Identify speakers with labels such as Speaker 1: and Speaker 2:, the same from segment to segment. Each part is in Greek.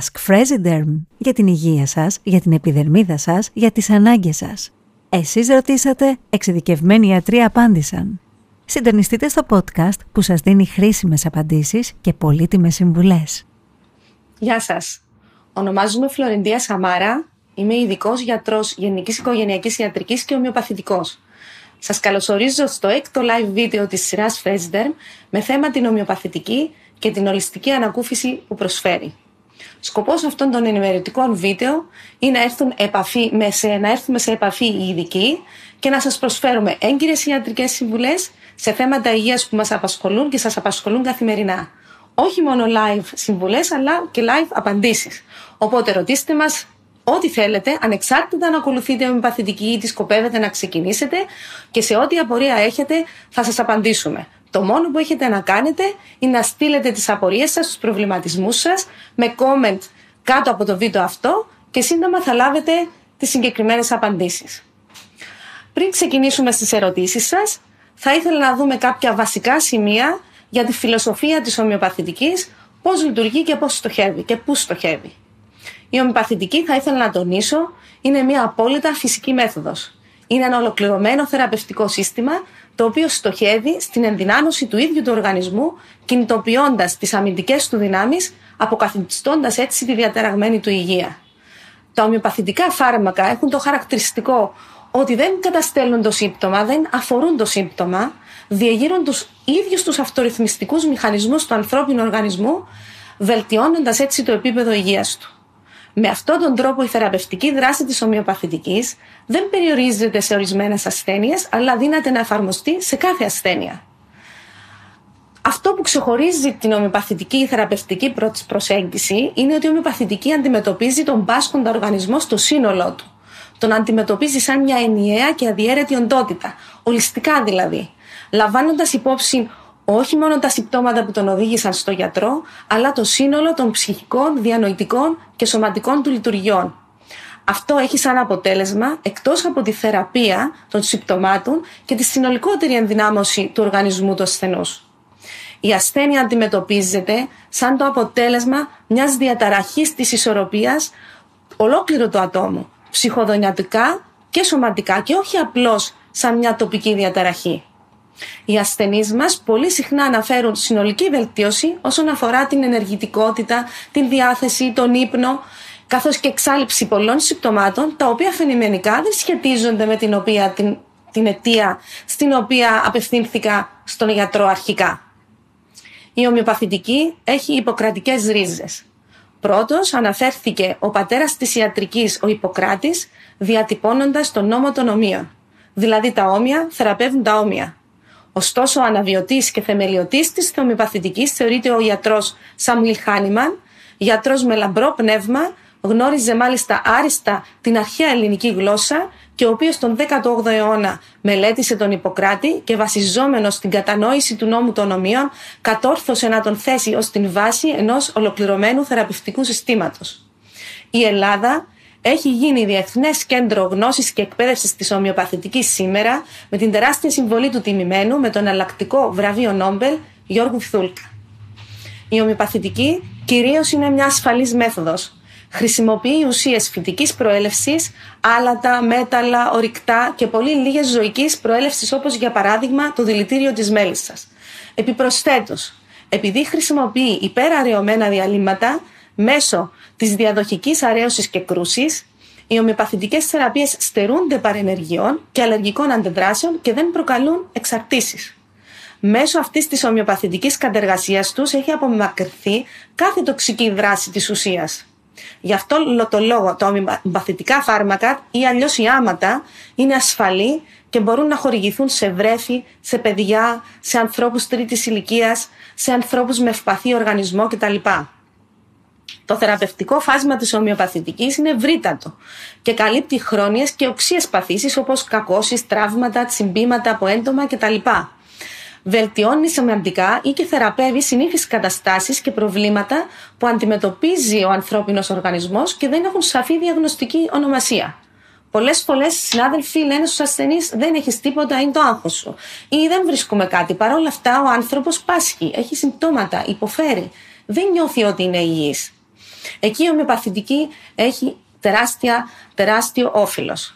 Speaker 1: Ask Fresiderm για την υγεία σας, για την επιδερμίδα σας, για τις ανάγκες σας. Εσείς ρωτήσατε, εξειδικευμένοι ιατροί απάντησαν. Συντονιστείτε στο podcast που σας δίνει χρήσιμες απαντήσεις και πολύτιμες συμβουλές.
Speaker 2: Γεια σας. Ονομάζομαι Φλωρεντία Σαμάρα. Είμαι ειδικός γιατρός γενικής οικογενειακής ιατρικής και ομοιοπαθητικός. Σας καλωσορίζω στο έκτο live βίντεο της σειράς Fresiderm με θέμα την ομοιοπαθητική και την ολιστική ανακούφιση που προσφέρει. Σκοπός αυτών των ενημερωτικών βίντεο είναι να, έρθουν επαφή με σε, να έρθουμε σε επαφή οι ειδικοί και να σας προσφέρουμε έγκυρες ιατρικές συμβουλές σε θέματα υγείας που μας απασχολούν και σας απασχολούν καθημερινά. Όχι μόνο live συμβουλές, αλλά και live απαντήσεις. Οπότε ρωτήστε μας ό,τι θέλετε, ανεξάρτητα να ακολουθείτε ομοιοπαθητική ή τι σκοπεύετε να ξεκινήσετε και σε ό,τι απορία έχετε θα σας απαντήσουμε. Το μόνο που έχετε να κάνετε είναι να στείλετε τις απορίες σας, τους προβληματισμούς σας με comment κάτω από το βίντεο αυτό και σύντομα θα λάβετε τις συγκεκριμένες απαντήσεις. Πριν ξεκινήσουμε στις ερωτήσεις σας, θα ήθελα να δούμε κάποια βασικά σημεία για τη φιλοσοφία της ομοιοπαθητικής, πώς λειτουργεί και πώς στοχεύει και πού στοχεύει. Η ομοιοπαθητική, θα ήθελα να τονίσω, είναι μια απόλυτα φυσική μέθοδος. Είναι ένα ολοκληρωμένο θεραπευτικό σύστημα το οποίο στοχεύει στην ενδυνάμωση του ίδιου του οργανισμού, κινητοποιώντας τις αμυντικές του δυνάμεις, αποκαθιστώντας έτσι τη διαταραγμένη του υγεία. Τα ομοιοπαθητικά φάρμακα έχουν το χαρακτηριστικό ότι δεν καταστέλνουν το σύμπτωμα, δεν αφορούν το σύμπτωμα, διεγείρουν τους ίδιους τους αυτορυθμιστικούς μηχανισμούς του ανθρώπινου οργανισμού, βελτιώνοντας έτσι το επίπεδο υγείας του. Με αυτόν τον τρόπο η θεραπευτική δράση της ομοιοπαθητικής δεν περιορίζεται σε ορισμένες ασθένειες, αλλά δύναται να εφαρμοστεί σε κάθε ασθένεια. Αυτό που ξεχωρίζει την ομοιοπαθητική θεραπευτική προσέγγιση είναι ότι η ομοιοπαθητική αντιμετωπίζει τον πάσχοντα οργανισμό στο σύνολό του. Τον αντιμετωπίζει σαν μια ενιαία και αδιέρετη οντότητα, ολιστικά δηλαδή, λαμβάνοντας υπόψη όχι μόνο τα συμπτώματα που τον οδήγησαν στο γιατρό, αλλά το σύνολο των ψυχικών, διανοητικών και σωματικών του λειτουργιών. Αυτό έχει σαν αποτέλεσμα, εκτός από τη θεραπεία των συμπτωμάτων και τη συνολικότερη ενδυνάμωση του οργανισμού του ασθενούς. Η ασθένεια αντιμετωπίζεται σαν το αποτέλεσμα μιας διαταραχής της ισορροπίας ολόκληρο του ατόμου, ψυχοδονιατικά και σωματικά και όχι απλώς σαν μια τοπική διαταραχή. Οι ασθενείς μας πολύ συχνά αναφέρουν συνολική βελτίωση όσον αφορά την ενεργητικότητα, την διάθεση, τον ύπνο, καθώς και εξάλληψη πολλών συμπτωμάτων, τα οποία φαινημενικά δεν σχετίζονται με την, οποία, την, την αιτία στην οποία απευθύνθηκα στον γιατρό αρχικά. Η ομοιοπαθητική έχει υποκρατικές ρίζες. Πρώτος αναφέρθηκε ο πατέρας της ιατρικής, ο Ιπποκράτης, διατυπώνοντας τον νόμο των ομοίων. Δηλαδή τα όμοια θεραπεύουν τα όμοια. Ωστόσο, ο αναβιωτής και θεμελιωτής της θεομοιοπαθητική θεωρείται ο γιατρός Σάμουιλ Χάνιμαν, γιατρός με λαμπρό πνεύμα, γνώριζε μάλιστα άριστα την αρχαία ελληνική γλώσσα και ο οποίος τον 18ο αιώνα μελέτησε τον Ιπποκράτη και βασιζόμενος στην κατανόηση του νόμου των ομοίων κατόρθωσε να τον θέσει ως την βάση ενός ολοκληρωμένου θεραπευτικού συστήματος. Η Ελλάδα έχει γίνει διεθνές κέντρο γνώσης και εκπαίδευσης της ομοιοπαθητικής σήμερα με την τεράστια συμβολή του τιμημένου με τον εναλλακτικό βραβείο Νόμπελ Γιώργου Φθούλκα. Η ομοιοπαθητική κυρίως είναι μια ασφαλής μέθοδος. Χρησιμοποιεί ουσίες φυτικής προέλευσης, άλατα, μέταλλα, ορυκτά και πολύ λίγες ζωικής προέλευσης όπως για παράδειγμα το δηλητήριο της μέλισσας. Επιπροσθέτως, επειδή χρησιμοποιεί υπεραραιωμένα διαλύματα, μέσω της διαδοχικής αρέωσης και κρούσης, οι ομοιοπαθητικές θεραπείες στερούνται παρενεργειών και αλλεργικών αντιδράσεων και δεν προκαλούν εξαρτήσεις. Μέσω αυτής της ομοιοπαθητικής κατεργασίας τους έχει απομακρυνθεί κάθε τοξική δράση της ουσίας. Γι' αυτό το λόγο τα ομοιοπαθητικά φάρμακα ή αλλιώς οι άματα είναι ασφαλή και μπορούν να χορηγηθούν σε βρέφη, σε παιδιά, σε ανθρώπους τρίτης ηλικίας, σε ανθρώπους με ευπαθή οργανισμό κτλ. Το θεραπευτικό φάσμα της ομοιοπαθητικής είναι ευρύτατο και καλύπτει χρόνιες και οξύες παθήσεις όπως κακώσεις, τραύματα, τσιμπήματα από έντομα κτλ. Βελτιώνει σημαντικά ή και θεραπεύει συνήθεις καταστάσεις και προβλήματα που αντιμετωπίζει ο ανθρώπινος οργανισμός και δεν έχουν σαφή διαγνωστική ονομασία. Πολλές φορές συνάδελφοι λένε στους ασθενείς: Δεν έχεις τίποτα, είναι το άγχος σου. Ή δεν βρίσκουμε κάτι. Παρ' όλα αυτά, ο άνθρωπος πάσχει, έχει συμπτώματα, υποφέρει. Δεν νιώθει ότι είναι υγιής. Εκεί η ομοιοπαθητική έχει τεράστια, τεράστιο όφελος.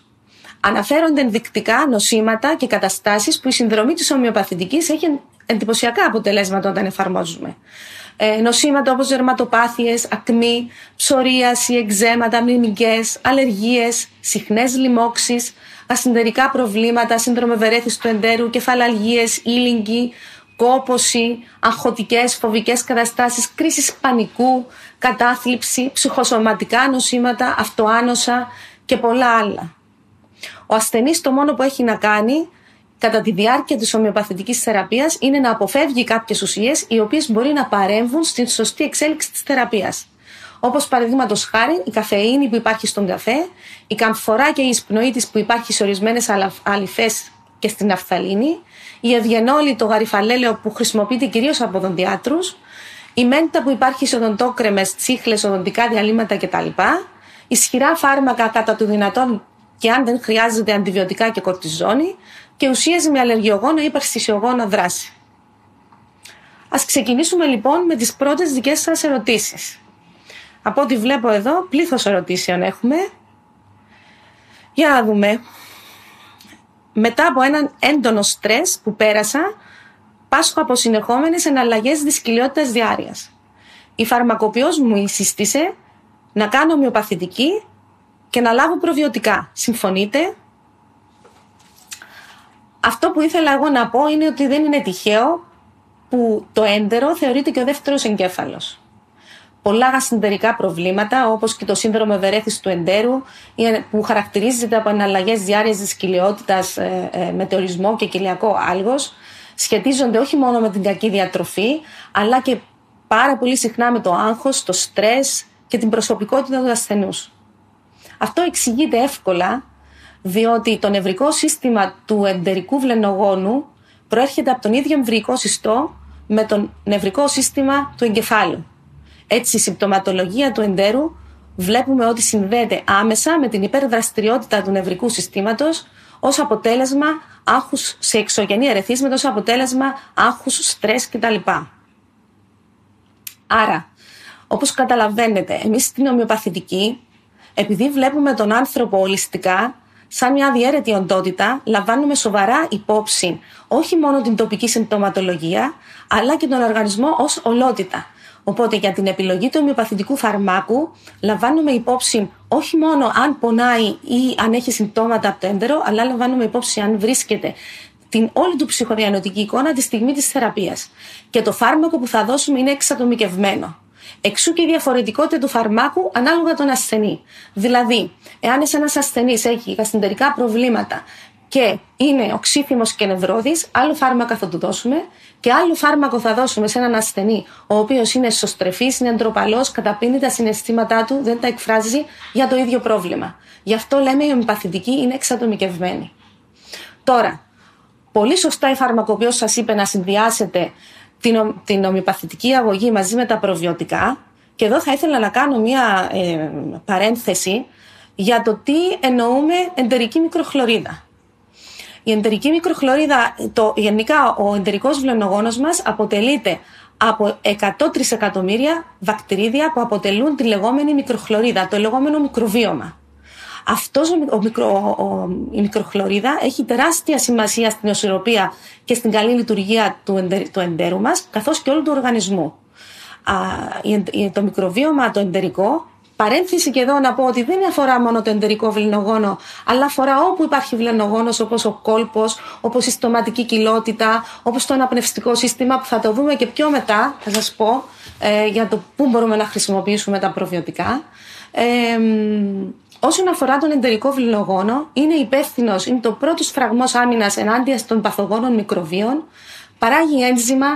Speaker 2: Αναφέρονται ενδεικτικά νοσήματα και καταστάσεις που η συνδρομή της ομοιοπαθητικής έχει εντυπωσιακά αποτελέσματα όταν εφαρμόζουμε. Ε, νοσήματα όπως δερματοπάθειες, ακμή, ψωρίαση, εξέματα, μνημικές, αλλεργίες, συχνές λοιμώξεις, ασυντερικά προβλήματα, σύνδρομο ευερέθηση του εντέρου, κεφαλαλγίες, ήλιγκη, κόποση, αγχωτικές, φοβικές καταστάσεις, κρίσεις πανικού, κατάθλιψη, ψυχοσωματικά νοσήματα, αυτοάνοσα και πολλά άλλα. Ο ασθενής το μόνο που έχει να κάνει κατά τη διάρκεια της ομοιοπαθητικής θεραπείας είναι να αποφεύγει κάποιες ουσίες οι οποίες μπορεί να παρέμβουν στην σωστή εξέλιξη της θεραπείας. Όπως παραδείγματος χάρη η καφεΐνη που υπάρχει στον καφέ, η καμφορά και η εισπνοή που υπάρχει σε ορισμένες αλυφέ και στην αφθαλήνη, η ευγενόλη, το γαριφαλέλαιο που χρησιμοποιείται κυρίως από οδοντιάτρους, η μέντα που υπάρχει σε οδοντόκρεμες, τσίχλες, οδοντικά διαλύματα κτλ. Ισχυρά φάρμακα κατά του δυνατόν και αν δεν χρειάζεται αντιβιωτικά και κορτιζόνη και ουσίε με αλλεργιογόνο ή παρσισιογόνο δράση. Α ξεκινήσουμε λοιπόν με τις πρώτες δικές σας ερωτήσεις. Από ό,τι βλέπω εδώ, πλήθος ερωτήσεων έχουμε. Για να δούμε. Μετά από έναν έντονο στρες που πέρασα, πάσχω από συνεχόμενες εναλλαγές δυσκυλιότητας διάρειας. Η φαρμακοποιός μου σύστησε να κάνω μειοπαθητική και να λάβω προβιωτικά. Συμφωνείτε; Αυτό που ήθελα εγώ να πω είναι ότι δεν είναι τυχαίο που το έντερο θεωρείται και ο δεύτερος εγκέφαλος πολλά γαστεντερικά προβλήματα, όπως και το σύνδρομο ευερέθηση του εντέρου, που χαρακτηρίζεται από εναλλαγές διάρκειας της κοιλιότητας, ε, ε, μετεωρισμό και κοιλιακό άλγος, σχετίζονται όχι μόνο με την κακή διατροφή, αλλά και πάρα πολύ συχνά με το άγχος, το στρες και την προσωπικότητα του ασθενούς. Αυτό εξηγείται εύκολα, διότι το νευρικό σύστημα του εντερικού βλενογόνου προέρχεται από τον ίδιο εμβρυϊκό συστό με το νευρικό σύστημα του εγκεφάλου. Έτσι, η συμπτωματολογία του εντέρου βλέπουμε ότι συνδέεται άμεσα με την υπερδραστηριότητα του νευρικού συστήματος ως αποτέλεσμα άγχους σε εξωγενή ερεθίσματα, ως αποτέλεσμα άγχους, στρες κτλ. Άρα, όπως καταλαβαίνετε, εμείς στην ομοιοπαθητική, επειδή βλέπουμε τον άνθρωπο ολιστικά, σαν μια διαίρετη οντότητα, λαμβάνουμε σοβαρά υπόψη όχι μόνο την τοπική συμπτωματολογία, αλλά και τον οργανισμό ως ολότητα. Οπότε για την επιλογή του ομοιοπαθητικού φαρμάκου λαμβάνουμε υπόψη όχι μόνο αν πονάει ή αν έχει συμπτώματα από το έντερο, αλλά λαμβάνουμε υπόψη αν βρίσκεται την όλη του ψυχοδιανοητική εικόνα τη στιγμή της θεραπείας. Και το φάρμακο που θα δώσουμε είναι εξατομικευμένο. Εξού και η διαφορετικότητα του φαρμάκου ανάλογα τον ασθενή. Δηλαδή, εάν ένας ασθενής έχει γαστεντερικά προβλήματα και είναι οξύθυμος και νευρώδης, άλλο φάρμακα θα του δώσουμε και άλλο φάρμακο θα δώσουμε σε έναν ασθενή, ο οποίος είναι σωστρεφής, είναι αντροπαλός, καταπίνει τα συναισθήματά του, δεν τα εκφράζει για το ίδιο πρόβλημα. Γι' αυτό λέμε η ομοιοπαθητική είναι εξατομικευμένη. Τώρα, πολύ σωστά η φαρμακοποιός σας είπε να συνδυάσετε την, την ομοιοπαθητική αγωγή μαζί με τα προβιωτικά και εδώ θα ήθελα να κάνω μια ε, παρένθεση για το τι εννοούμε εντερική μικροχλωρίδα. Η εντερική μικροχλωρίδα, το, γενικά ο εντερικός βλενογόνος μας αποτελείται από 100 τρισεκατομμύρια βακτηρίδια που αποτελούν τη λεγόμενη μικροχλωρίδα, το λεγόμενο μικροβίωμα. Αυτός ο, μικρο, ο, η μικροχλωρίδα έχει τεράστια σημασία στην οσυροπία και στην καλή λειτουργία του, του εντέρου μας, καθώς και όλου του οργανισμού. Α, το μικροβίωμα το εντερικό Παρένθεση και εδώ να πω ότι δεν αφορά μόνο το εντερικό βλενογόνο, αλλά αφορά όπου υπάρχει βλενογόνο, όπως ο κόλπος, όπως η στοματική κοιλότητα, όπως το αναπνευστικό σύστημα, που θα το δούμε και πιο μετά, θα σας πω, ε, για το πού μπορούμε να χρησιμοποιήσουμε τα προβιωτικά. Ε, όσον αφορά τον εντερικό βλενογόνο, είναι υπεύθυνος, είναι το πρώτος φραγμός άμυνας ενάντια των παθογόνων μικροβίων, παράγει ένζημα,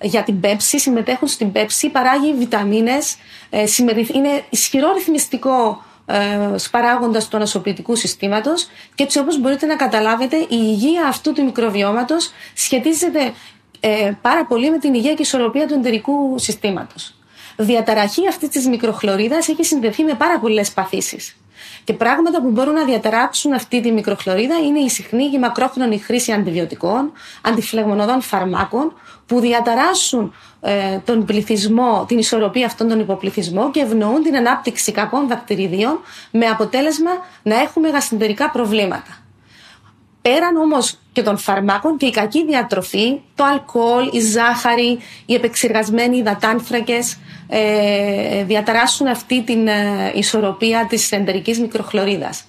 Speaker 2: για την πέψη, συμμετέχουν στην πέψη, παράγει βιταμίνες, ε, είναι ισχυρό ρυθμιστικό ε, παράγοντα του ανασωπητικού συστήματος και έτσι όπως μπορείτε να καταλάβετε η υγεία αυτού του μικροβιώματος σχετίζεται ε, πάρα πολύ με την υγεία και ισορροπία του εντερικού συστήματος. διαταραχή αυτής της μικροχλωρίδας έχει συνδεθεί με πάρα πολλές παθήσεις. Και πράγματα που μπορούν να διαταράξουν αυτή τη μικροχλωρίδα είναι η συχνή και μακρόχρονη χρήση αντιβιωτικών, αντιφλεγμονωδών φαρμάκων, που διαταράσσουν ε, τον πληθυσμό, την ισορροπία αυτών των υποπληθυσμών και ευνοούν την ανάπτυξη κακών βακτηριδίων με αποτέλεσμα να έχουμε γαστιντερικά προβλήματα. Πέραν όμως και των φαρμάκων και η κακή διατροφή, το αλκοόλ, η ζάχαρη, οι επεξεργασμένοι υδατάνθρακες ε, διαταράσσουν αυτή την ε, ισορροπία της εντερικής μικροχλωρίδας.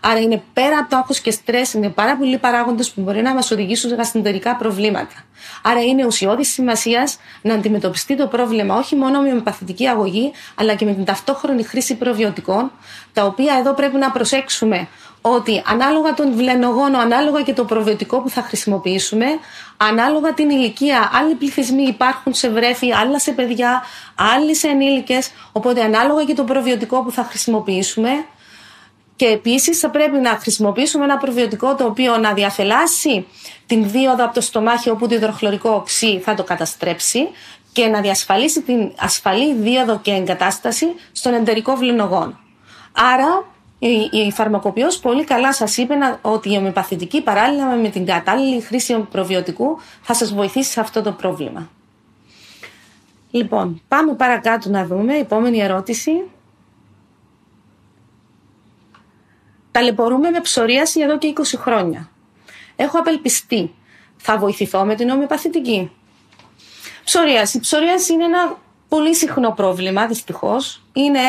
Speaker 2: Άρα είναι πέρα από το άγχος και στρες, είναι πάρα πολλοί παράγοντες που μπορεί να μας οδηγήσουν σε γαστεντερικά προβλήματα. Άρα είναι ουσιώδης σημασίας να αντιμετωπιστεί το πρόβλημα όχι μόνο με παθητική αγωγή, αλλά και με την ταυτόχρονη χρήση προβιωτικών, τα οποία εδώ πρέπει να προσέξουμε ότι ανάλογα τον βλενογόνο, ανάλογα και το προβιωτικό που θα χρησιμοποιήσουμε, ανάλογα την ηλικία, άλλοι πληθυσμοί υπάρχουν σε βρέφη, άλλα σε παιδιά, άλλοι σε ενήλικες, οπότε ανάλογα και το προβιωτικό που θα χρησιμοποιήσουμε, και επίσης θα πρέπει να χρησιμοποιήσουμε ένα προβιωτικό το οποίο να διαφελάσει την δίωδο από το στομάχι όπου το υδροχλωρικό οξύ θα το καταστρέψει και να διασφαλίσει την ασφαλή δίωδο και εγκατάσταση στον εντερικό βληνογόνο. Άρα η, η φαρμακοποιός πολύ καλά σας είπε ότι η ομοιοπαθητική παράλληλα με την κατάλληλη χρήση προβιωτικού θα σας βοηθήσει σε αυτό το πρόβλημα. Λοιπόν, πάμε παρακάτω να δούμε. Επόμενη ερώτηση. Ταλαιπωρούμε με ψωρίαση εδώ και 20 χρόνια. Έχω απελπιστεί. Θα βοηθηθώ με την ομοιοπαθητική; Ψωρίαση. Ψωρίαση είναι ένα πολύ συχνό πρόβλημα, δυστυχώς. Είναι,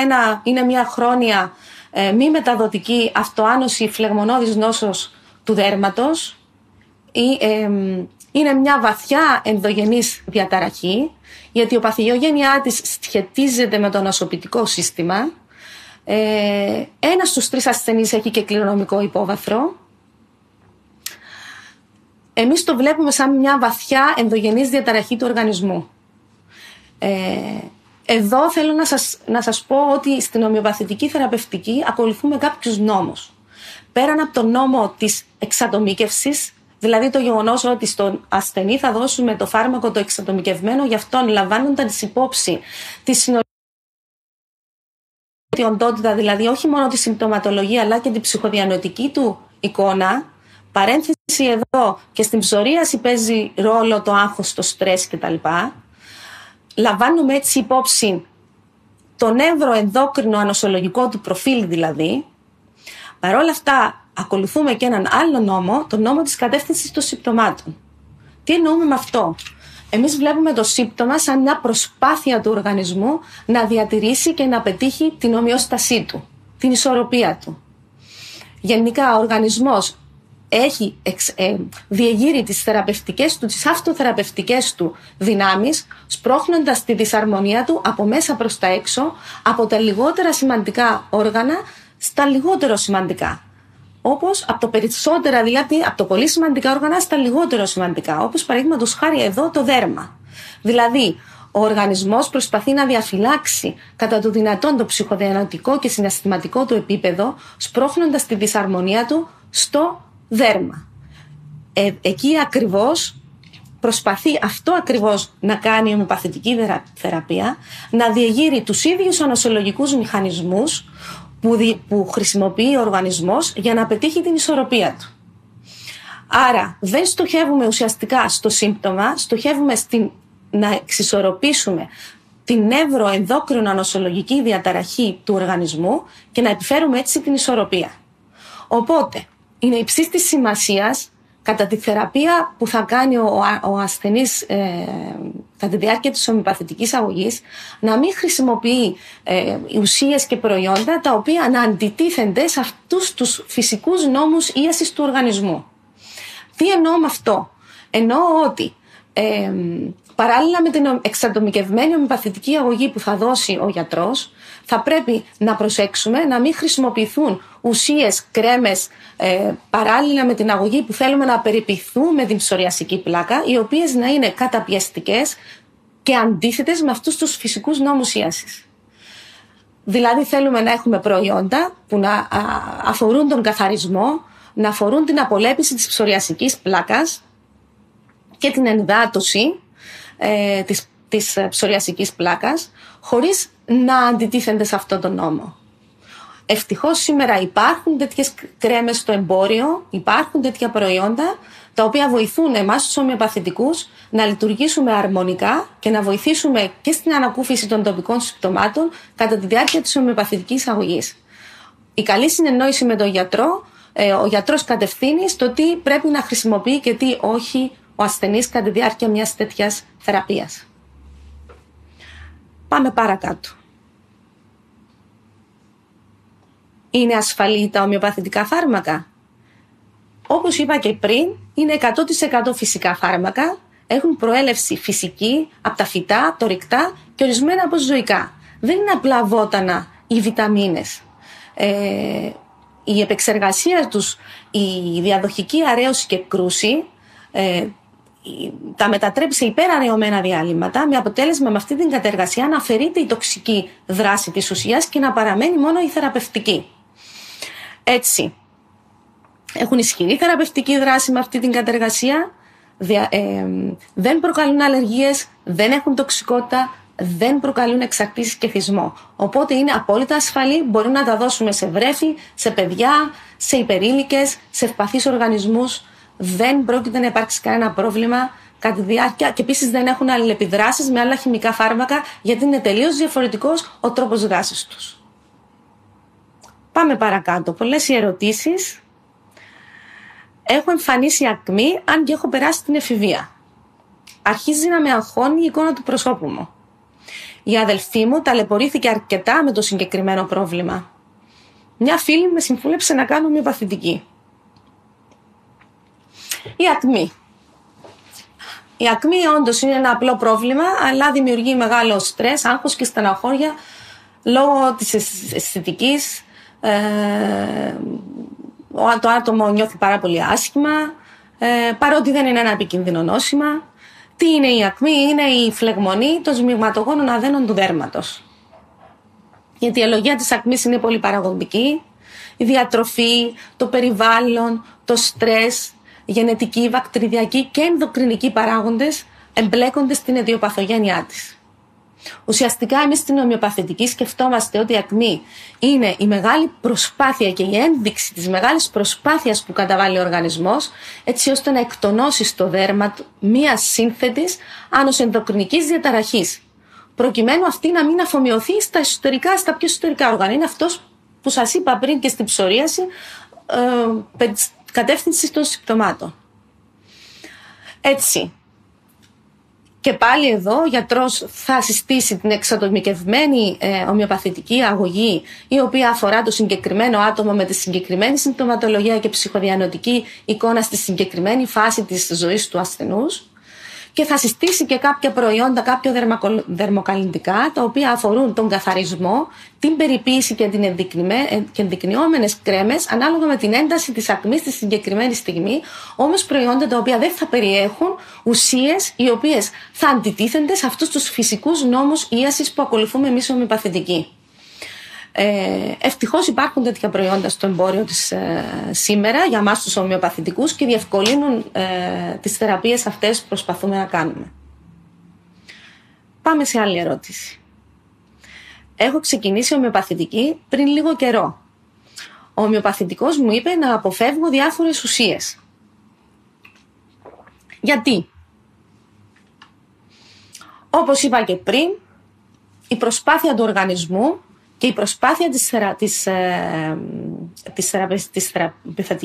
Speaker 2: είναι μια χρόνια ε, μη μεταδοτική αυτοάνωση φλεγμονώδης νόσος του δέρματος. Ή, είναι μια βαθιά ενδογενής διαταραχή, γιατί ο παθηγιογένειά της σχετίζεται με το νοσοποιητικό σύστημα ε, ένας στους τρεις ασθενείς έχει και κληρονομικό υπόβαθρο. Εμείς το βλέπουμε σαν μια βαθιά ενδογενής διαταραχή του οργανισμού. Ε, εδώ θέλω να σας, να σας πω ότι στην ομοιοπαθητική θεραπευτική ακολουθούμε κάποιους νόμους. Πέραν από τον νόμο της εξατομίκευσης, δηλαδή το γεγονός ότι στον ασθενή θα δώσουμε το φάρμακο το εξατομικευμένο, γι' αυτόν λαμβάνοντας υπόψη τη συνολική τη οντότητα, δηλαδή όχι μόνο τη συμπτωματολογία αλλά και την ψυχοδιανοητική του εικόνα, παρένθεση εδώ και στην ψωρίαση παίζει ρόλο το άγχος, το στρες κτλ. Λαμβάνουμε έτσι υπόψη το νευροενδόκρινο ανοσολογικό του προφίλ δηλαδή. Παρ' όλα αυτά ακολουθούμε και έναν άλλο νόμο, τον νόμο της κατεύθυνσης των συμπτωμάτων. Τι εννοούμε με αυτό; Εμείς βλέπουμε το σύμπτωμα σαν μια προσπάθεια του οργανισμού να διατηρήσει και να πετύχει την ομοιόστασή του, την ισορροπία του. Γενικά ο οργανισμός έχει ε, διεγείρει τις θεραπευτικές του, τις αυτοθεραπευτικές του δυνάμεις, σπρώχνοντας τη δυσαρμονία του από μέσα προς τα έξω, από τα λιγότερα σημαντικά όργανα στα λιγότερο σημαντικά. Όπως από το περισσότερα, δηλαδή από το πολύ σημαντικά όργανα στα λιγότερο σημαντικά. Όπως παραδείγματος χάρη εδώ το δέρμα. Δηλαδή, ο οργανισμός προσπαθεί να διαφυλάξει κατά το δυνατόν το ψυχοδιανοτικό και συναισθηματικό του επίπεδο, σπρώχνοντας τη δυσαρμονία του στο δέρμα. Ε, εκεί ακριβώς προσπαθεί αυτό ακριβώς να κάνει η ομοιοπαθητική θεραπεία, να διεγείρει τους ίδιους ανοσολογικούς μηχανισμούς που, που χρησιμοποιεί ο οργανισμός για να πετύχει την ισορροπία του. Άρα δεν στοχεύουμε ουσιαστικά στο σύμπτωμα, στοχεύουμε στην, να εξισορροπήσουμε την νευροενδόκρινο ανοσολογική διαταραχή του οργανισμού και να επιφέρουμε έτσι την ισορροπία. Οπότε, είναι υψής της σημασίας κατά τη θεραπεία που θα κάνει ο, ο ασθενής ε, κατά τη διάρκεια της ομοιοπαθητικής αγωγής να μην χρησιμοποιεί ε, ουσίες και προϊόντα τα οποία να αντιτίθενται σε αυτούς τους φυσικούς νόμους ίασης του οργανισμού. Τι εννοώ με αυτό; Εννοώ ότι ε, παράλληλα με την εξατομικευμένη ομοιοπαθητική αγωγή που θα δώσει ο γιατρός θα πρέπει να προσέξουμε να μην χρησιμοποιηθούν ουσίες, κρέμες ε, παράλληλα με την αγωγή που θέλουμε να περιποιηθούμε την ψωριασική πλάκα οι οποίες να είναι καταπιεστικές και αντίθετες με αυτούς τους φυσικούς νόμους ίασης. Δηλαδή θέλουμε να έχουμε προϊόντα που να αφορούν τον καθαρισμό, να αφορούν την απολέπιση της ψωριασικής πλάκας και την ενδάτωση ε, της της ε, ψωριασικής πλάκας χωρίς να αντιτίθενται σε αυτό τον νόμο. Ευτυχώς σήμερα υπάρχουν τέτοιες κρέμες στο εμπόριο, υπάρχουν τέτοια προϊόντα τα οποία βοηθούν εμάς τους ομοιοπαθητικούς να λειτουργήσουμε αρμονικά και να βοηθήσουμε και στην ανακούφιση των τοπικών συμπτωμάτων κατά τη διάρκεια της ομοιοπαθητικής αγωγής. Η καλή συνεννόηση με τον γιατρό, ε, ο γιατρός κατευθύνει στο τι πρέπει να χρησιμοποιεί και τι όχι ο ασθενής κατά τη διάρκεια μιας τέτοιας θεραπείας. Πάμε παρακάτω. Είναι ασφαλή τα ομοιοπαθητικά φάρμακα; Όπως είπα και πριν, είναι 100% φυσικά φάρμακα, έχουν προέλευση φυσική από τα φυτά, το ρηκτά και ορισμένα από ζωικά. Δεν είναι απλά βότανα ή βιταμίνες. Ε, η επεξεργασία τους, η διαδοχική αρέωση και κρούση ε, τα μετατρέπει σε υπεραραιωμένα διάλειμματα με αποτέλεσμα με αυτή την κατεργασία να αφαιρείται η τοξική δράση της ουσίας και να παραμένει μόνο η θεραπευτική. Έτσι, έχουν ισχυρή θεραπευτική δράση με αυτή την κατεργασία, ε, δεν προκαλούν αλλεργίες, δεν έχουν τοξικότητα, δεν προκαλούν εξαρτήσεις και θυσμό. Οπότε είναι απόλυτα ασφαλή, μπορούμε να τα δώσουμε σε βρέφη, σε παιδιά, σε υπερήλικες, σε ευπαθείς οργανισμούς. Δεν πρόκειται να υπάρξει κανένα πρόβλημα κατά τη διάρκεια και επίσης δεν έχουν αλληλεπιδράσεις με άλλα χημικά φάρμακα, γιατί είναι τελείως διαφορετικός ο τρόπος δράσης τους. Πάμε παρακάτω. Πολλές οι ερωτήσεις. Έχω εμφανίσει ακμή αν και έχω περάσει την εφηβεία. Αρχίζει να με αγχώνει η εικόνα του προσώπου μου. Η αδελφή μου ταλαιπωρήθηκε αρκετά με το συγκεκριμένο πρόβλημα. Μια φίλη με συμβούλεψε να κάνω μια παθητική. Η ακμή. Η ακμή όντως είναι ένα απλό πρόβλημα, αλλά δημιουργεί μεγάλο στρες, άγχος και στεναχώρια λόγω της αισθητικής ε, το άτομο νιώθει πάρα πολύ άσχημα, ε, παρότι δεν είναι ένα επικίνδυνο νόσημα. Τι είναι η ακμή, είναι η φλεγμονή των σμιγματογόνων αδένων του δέρματος. Η αιτιολογία της ακμής είναι πολύ παραγωγική. Η διατροφή, το περιβάλλον, το στρες, γενετικοί, βακτηριδιακοί και ενδοκρινικοί παράγοντες εμπλέκονται στην ιδιοπαθογένειά της. Ουσιαστικά εμείς στην ομοιοπαθητική σκεφτόμαστε ότι η ακμή είναι η μεγάλη προσπάθεια και η ένδειξη της μεγάλης προσπάθειας που καταβάλει ο οργανισμός έτσι ώστε να εκτονώσει στο δέρμα μία σύνθετης άνοσενδοκρινικής διαταραχής προκειμένου αυτή να μην αφομοιωθεί στα εσωτερικά, στα πιο εσωτερικά όργανα. Είναι αυτός που σας είπα πριν και στην ψωρίαση ε, κατεύθυνσης των συμπτωμάτων. Έτσι, και πάλι εδώ ο γιατρός θα συστήσει την εξατομικευμένη ε, ομοιοπαθητική αγωγή η οποία αφορά το συγκεκριμένο άτομο με τη συγκεκριμένη συμπτωματολογία και ψυχοδιανοτική εικόνα στη συγκεκριμένη φάση της ζωής του ασθενούς και θα συστήσει και κάποια προϊόντα, κάποια δερμοκαλλιντικά, τα οποία αφορούν τον καθαρισμό, την περιποίηση και την ενδεικνυόμενες κρέμες, ανάλογα με την ένταση της ακμής στη συγκεκριμένη στιγμή, όμως προϊόντα τα οποία δεν θα περιέχουν ουσίες οι οποίες θα αντιτίθενται σε αυτούς τους φυσικούς νόμους ίασης που ακολουθούμε εμείς ομοιοπαθητικοί. Ε, Ευτυχώς υπάρχουν τέτοια προϊόντα στο εμπόριο της ε, σήμερα για μας τους ομοιοπαθητικούς και διευκολύνουν ε, τις θεραπείες αυτές που προσπαθούμε να κάνουμε. Πάμε σε άλλη ερώτηση. Έχω ξεκινήσει ομοιοπαθητική πριν λίγο καιρό. Ο ομοιοπαθητικός μου είπε να αποφεύγω διάφορες ουσίες. Γιατί; Όπως είπα και πριν, η προσπάθεια του οργανισμού και η προσπάθεια της, θερα, της, ε, της,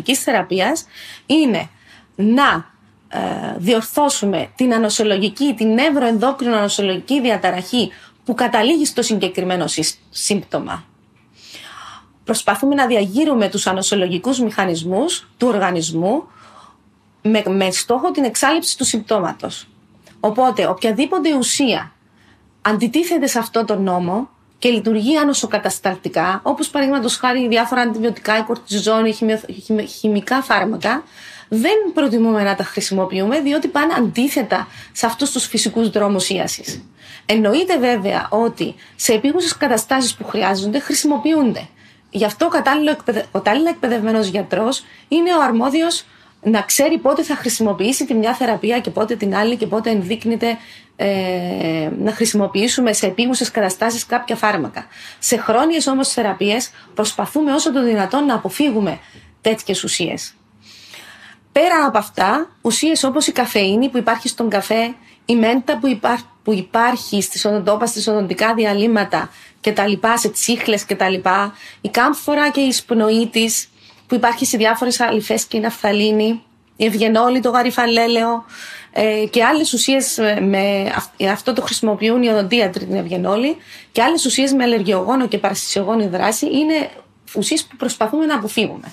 Speaker 2: της, θεραπείας είναι να ε, διορθώσουμε την ανοσολογική, την νευροενδόκρινο ανοσολογική διαταραχή που καταλήγει στο συγκεκριμένο σύμπτωμα. Προσπαθούμε να διαγείρουμε τους ανοσολογικούς μηχανισμούς του οργανισμού με, με στόχο την εξάλληψη του συμπτώματος. Οπότε οποιαδήποτε ουσία αντιτίθεται σε αυτό το νόμο και λειτουργεί ανοσοκατασταλτικά, όπως παραδείγματος χάρη διάφορα αντιβιωτικά, η κορτιζόνη, χημικά φάρμακα, δεν προτιμούμε να τα χρησιμοποιούμε διότι πάνε αντίθετα σε αυτούς τους φυσικούς δρόμους ίασης. Εννοείται βέβαια ότι σε επίγουσες καταστάσεις που χρειάζονται χρησιμοποιούνται. Γι' αυτό ο κατάλληλα εκπαιδευμένος γιατρός είναι ο αρμόδιος να ξέρει πότε θα χρησιμοποιήσει τη μια θεραπεία και πότε την άλλη και πότε ενδείκνυται ε, να χρησιμοποιήσουμε σε επίγουσες καταστάσεις κάποια φάρμακα. Σε χρόνιες όμως θεραπείες προσπαθούμε όσο το δυνατόν να αποφύγουμε τέτοιες ουσίες. Πέρα από αυτά, ουσίες όπως η καφεΐνη που υπάρχει στον καφέ, η μέντα που, υπάρχει, που υπάρχει στις οδοντόπα, στις οδοντικά διαλύματα και τα λοιπά, σε τσίχλες και τα λοιπά, η κάμφορα και η εισπνοή της που υπάρχει σε διάφορες αλυφές και η ναφθαλίνη, η ευγενόλη, το γαριφαλέλαιο ε, και άλλες ουσίες με αυτό το χρησιμοποιούν οι οδοντίατροι την ευγενόλη και άλλες ουσίες με αλλεργιογόνο και παρασυσιογόνη δράση είναι ουσίες που προσπαθούμε να αποφύγουμε.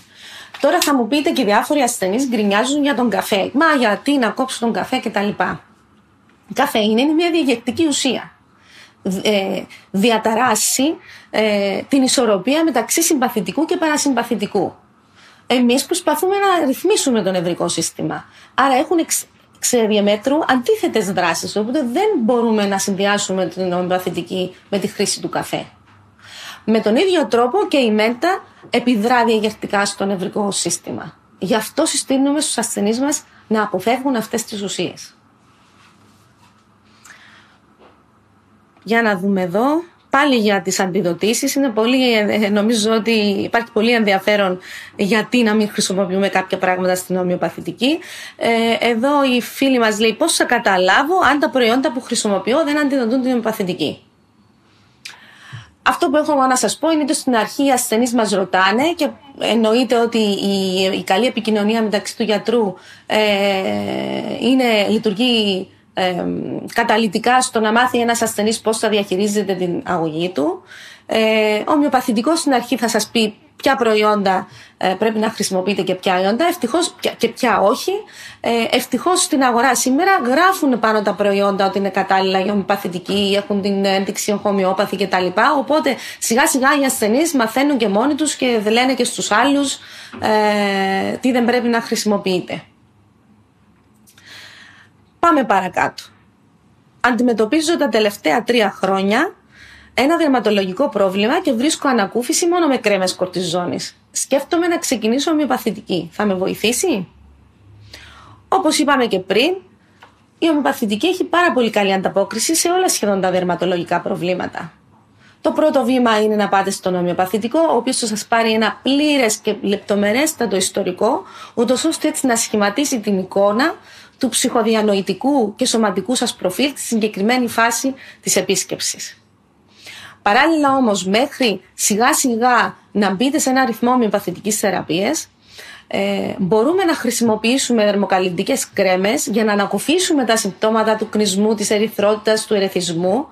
Speaker 2: Τώρα θα μου πείτε και διάφοροι ασθενείς γκρινιάζουν για τον καφέ. Μα γιατί να κόψω τον καφέ κτλ. Η καφέ είναι μια διαγεκτική ουσία. Ε, διαταράσει ε, την ισορροπία μεταξύ συμπαθητικού και παρασυμπαθητικού. Εμείς προσπαθούμε να ρυθμίσουμε το νευρικό σύστημα. Άρα έχουν εξ, διαμέτρου αντίθετες δράσεις, οπότε δεν μπορούμε να συνδυάσουμε την ομοιοπαθητική με τη χρήση του καφέ. Με τον ίδιο τρόπο και η μέντα επιδρά διαγερτικά στο νευρικό σύστημα. Γι' αυτό συστήνουμε στους ασθενείς μας να αποφεύγουν αυτές τις ουσίες. Για να δούμε εδώ. Πάλι για τις αντιδοτήσεις. Είναι πολύ, ε, νομίζω ότι υπάρχει πολύ ενδιαφέρον γιατί να μην χρησιμοποιούμε κάποια πράγματα στην ομοιοπαθητική. Ε, εδώ η φίλη μας λέει πώς θα καταλάβω αν τα προϊόντα που χρησιμοποιώ δεν αντιδοτούν την ομοιοπαθητική; Αυτό που έχω να σας πω είναι ότι στην αρχή οι ασθενείς μας ρωτάνε και εννοείται ότι η, η καλή επικοινωνία μεταξύ του γιατρού ε, είναι, λειτουργεί ε, καταλητικά στο να μάθει ένας ασθενής πώς θα διαχειρίζεται την αγωγή του. Ε, ομοιοπαθητικός στην αρχή θα σας πει ποια προϊόντα ε, πρέπει να χρησιμοποιείτε και ποια προϊόντα ευτυχώς, και ποια όχι. Ε, ευτυχώς στην αγορά σήμερα γράφουν πάνω τα προϊόντα ότι είναι κατάλληλα για ομοιοπαθητική, έχουν την ένδειξη χομοιόπαθη κτλ. Οπότε σιγά σιγά οι ασθενείς μαθαίνουν και μόνοι τους και λένε και στους άλλους ε, τι δεν πρέπει να χρησιμοποιείτε. Πάμε παρακάτω. Αντιμετωπίζω τα τελευταία τρία χρόνια ένα δερματολογικό πρόβλημα και βρίσκω ανακούφιση μόνο με κρέμες κορτιζόνης. Σκέφτομαι να ξεκινήσω ομοιοπαθητική. Θα με βοηθήσει; Όπως είπαμε και πριν, η ομοιοπαθητική έχει πάρα πολύ καλή ανταπόκριση σε όλα σχεδόν τα δερματολογικά προβλήματα. Το πρώτο βήμα είναι να πάτε στον ομοιοπαθητικό, ο οποίος θα σας πάρει ένα πλήρες και λεπτομερέστατο ιστορικό, ούτως ώστε έτσι να σχηματίσει την εικόνα του ψυχοδιανοητικού και σωματικού σας προφίλ στη συγκεκριμένη φάση της επίσκεψης. Παράλληλα όμως μέχρι σιγά σιγά να μπείτε σε ένα ρυθμό μυοπαθητικής θεραπείας ε, μπορούμε να χρησιμοποιήσουμε δερμοκαλλιντικές κρέμες για να ανακουφίσουμε τα συμπτώματα του κνισμού, της ερυθρότητας, του ερεθισμού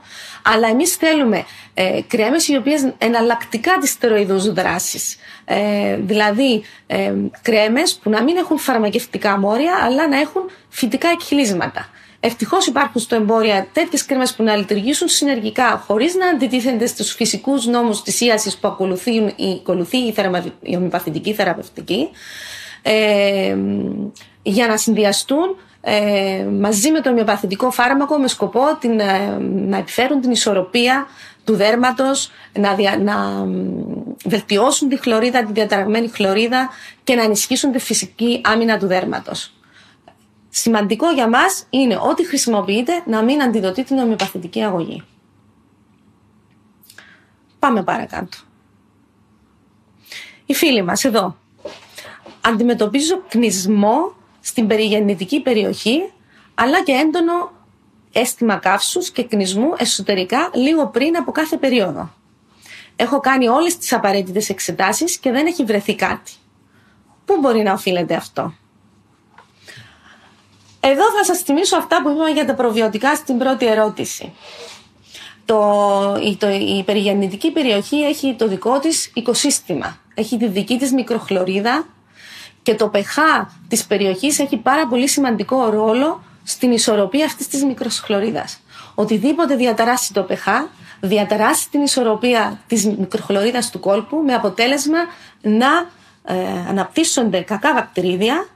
Speaker 2: αλλά εμείς θέλουμε ε, κρέμες οι οποίες εναλλακτικά της στεροειδούς δράσης. Ε, δηλαδή ε, κρέμες που να μην έχουν φαρμακευτικά μόρια αλλά να έχουν φυτικά εκχυλίσματα. Ευτυχώς υπάρχουν στο εμπόριο τέτοιες κρέμε που να λειτουργήσουν συνεργικά, χωρίς να αντιτίθενται στους φυσικούς νόμους της ίασης που ακολουθεί η, ακολουθεί η, η ομοιοπαθητική θεραπευτική, ε, για να συνδυαστούν ε, μαζί με το ομοιοπαθητικό φάρμακο με σκοπό την, ε, να επιφέρουν την ισορροπία του δέρματος, να, να βελτιώσουν τη χλωρίδα, τη διαταραγμένη χλωρίδα και να ενισχύσουν τη φυσική άμυνα του δέρματος. Σημαντικό για μας είναι ότι χρησιμοποιείτε να μην αντιδοτεί την ομοιοπαθητική αγωγή. Πάμε παρακάτω. Η φίλη μας εδώ. Αντιμετωπίζω κνισμό στην περιγεννητική περιοχή, αλλά και έντονο αίσθημα καύσους και κνισμού εσωτερικά λίγο πριν από κάθε περίοδο. Έχω κάνει όλες τις απαραίτητες εξετάσεις και δεν έχει βρεθεί κάτι. Πού μπορεί να οφείλεται αυτό; Εδώ θα σας θυμίσω αυτά που είπαμε για τα προβιωτικά στην πρώτη ερώτηση. Το, η, το, η περιγεννητική περιοχή έχει το δικό της οικοσύστημα. Έχει τη δική της μικροχλωρίδα και το pH της περιοχής έχει πάρα πολύ σημαντικό ρόλο στην ισορροπία αυτής της μικροχλωρίδας. Οτιδήποτε διαταράσει το pH διαταράσει την ισορροπία της μικροχλωρίδας του κόλπου με αποτέλεσμα να ε, αναπτύσσονται κακά βακτηρίδια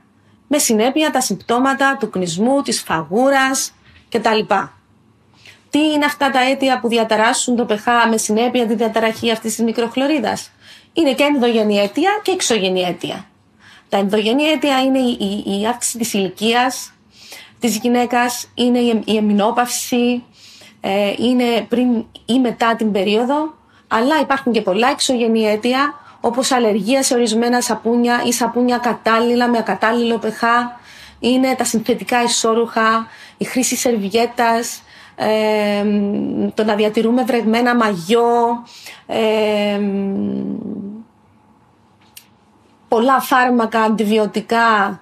Speaker 2: με συνέπεια τα συμπτώματα του κνισμού, της φαγούρας κτλ. Τι είναι αυτά τα αίτια που διαταράσσουν το pH με συνέπεια τη διαταραχή αυτής της μικροχλωρίδας; Είναι και ενδογενή αίτια και εξωγενή αίτια. Τα ενδογενή αίτια είναι η, η, η αύξηση της ηλικίας, της γυναίκας, είναι η εμεινόπαυση, ε, είναι πριν ή μετά την περίοδο, αλλά υπάρχουν και πολλά εξωγενή αίτια, όπως αλλεργία σε ορισμένα σαπούνια ή σαπούνια κατάλληλα με ακατάλληλο pH, είναι τα συνθετικά ισόρουχα, η χρήση σερβιέτας, ε, το να διατηρούμε βρεγμένα μαγιό, ε, πολλά φάρμακα, αντιβιωτικά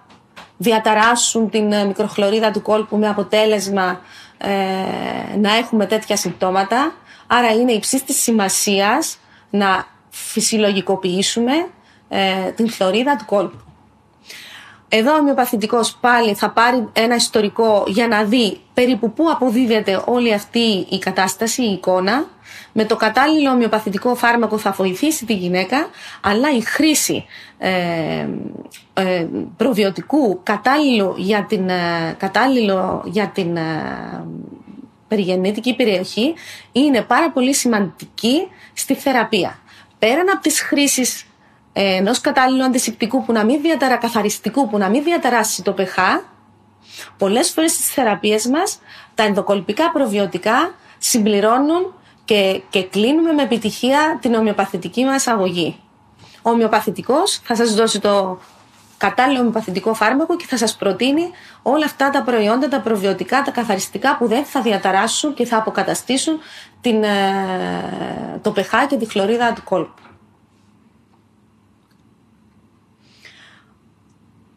Speaker 2: διαταράσσουν την ε, μικροχλωρίδα του κόλπου με αποτέλεσμα ε, να έχουμε τέτοια συμπτώματα. Άρα είναι υψής της σημασίας να φυσιολογικοποιήσουμε ε, την χλωρίδα του κόλπου. Εδώ ο ομοιοπαθητικός πάλι θα πάρει ένα ιστορικό για να δει περίπου πού αποδίδεται όλη αυτή η κατάσταση, η εικόνα. Με το κατάλληλο ομοιοπαθητικό φάρμακο θα βοηθήσει τη γυναίκα, αλλά η χρήση ε, ε, προβιωτικού κατάλληλο για την, ε, κατάλληλο για την ε, περιγεννήτικη περιοχή είναι πάρα πολύ σημαντική στη θεραπεία. Πέραν από τις χρήσεις ενός κατάλληλου αντισηπτικού που να μην διαταρα, καθαριστικού που να μην διαταράσει το pH, πολλές φορές στις θεραπείες μας τα ενδοκολπικά προβιωτικά συμπληρώνουν και, και κλείνουμε με επιτυχία την ομοιοπαθητική μας αγωγή. Ο ομοιοπαθητικός θα σας δώσει το κατάλληλο ομοιοπαθητικό φάρμακο και θα σας προτείνει όλα αυτά τα προϊόντα, τα προβιωτικά, τα καθαριστικά που δεν θα διαταράσουν και θα αποκαταστήσουν την, ε, το pH και τη χλωρίδα του κόλπου.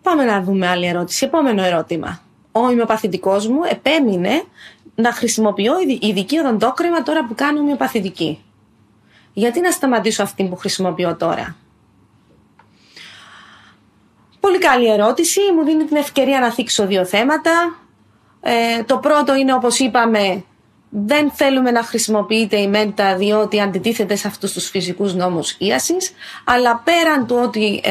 Speaker 2: Πάμε να δούμε άλλη ερώτηση. Επόμενο ερώτημα. Ο ομοιοπαθητικός μου επέμεινε να χρησιμοποιώ ειδική οδοντόκρεμα τώρα που κάνω ομοιοπαθητική. Γιατί να σταματήσω αυτή που χρησιμοποιώ τώρα; Πολύ καλή ερώτηση. Μου δίνει την ευκαιρία να θίξω δύο θέματα. Ε, το πρώτο είναι όπως είπαμε δεν θέλουμε να χρησιμοποιείται η μέντα διότι αντιτίθεται σε αυτούς τους φυσικούς νόμους ίασης αλλά πέραν του ότι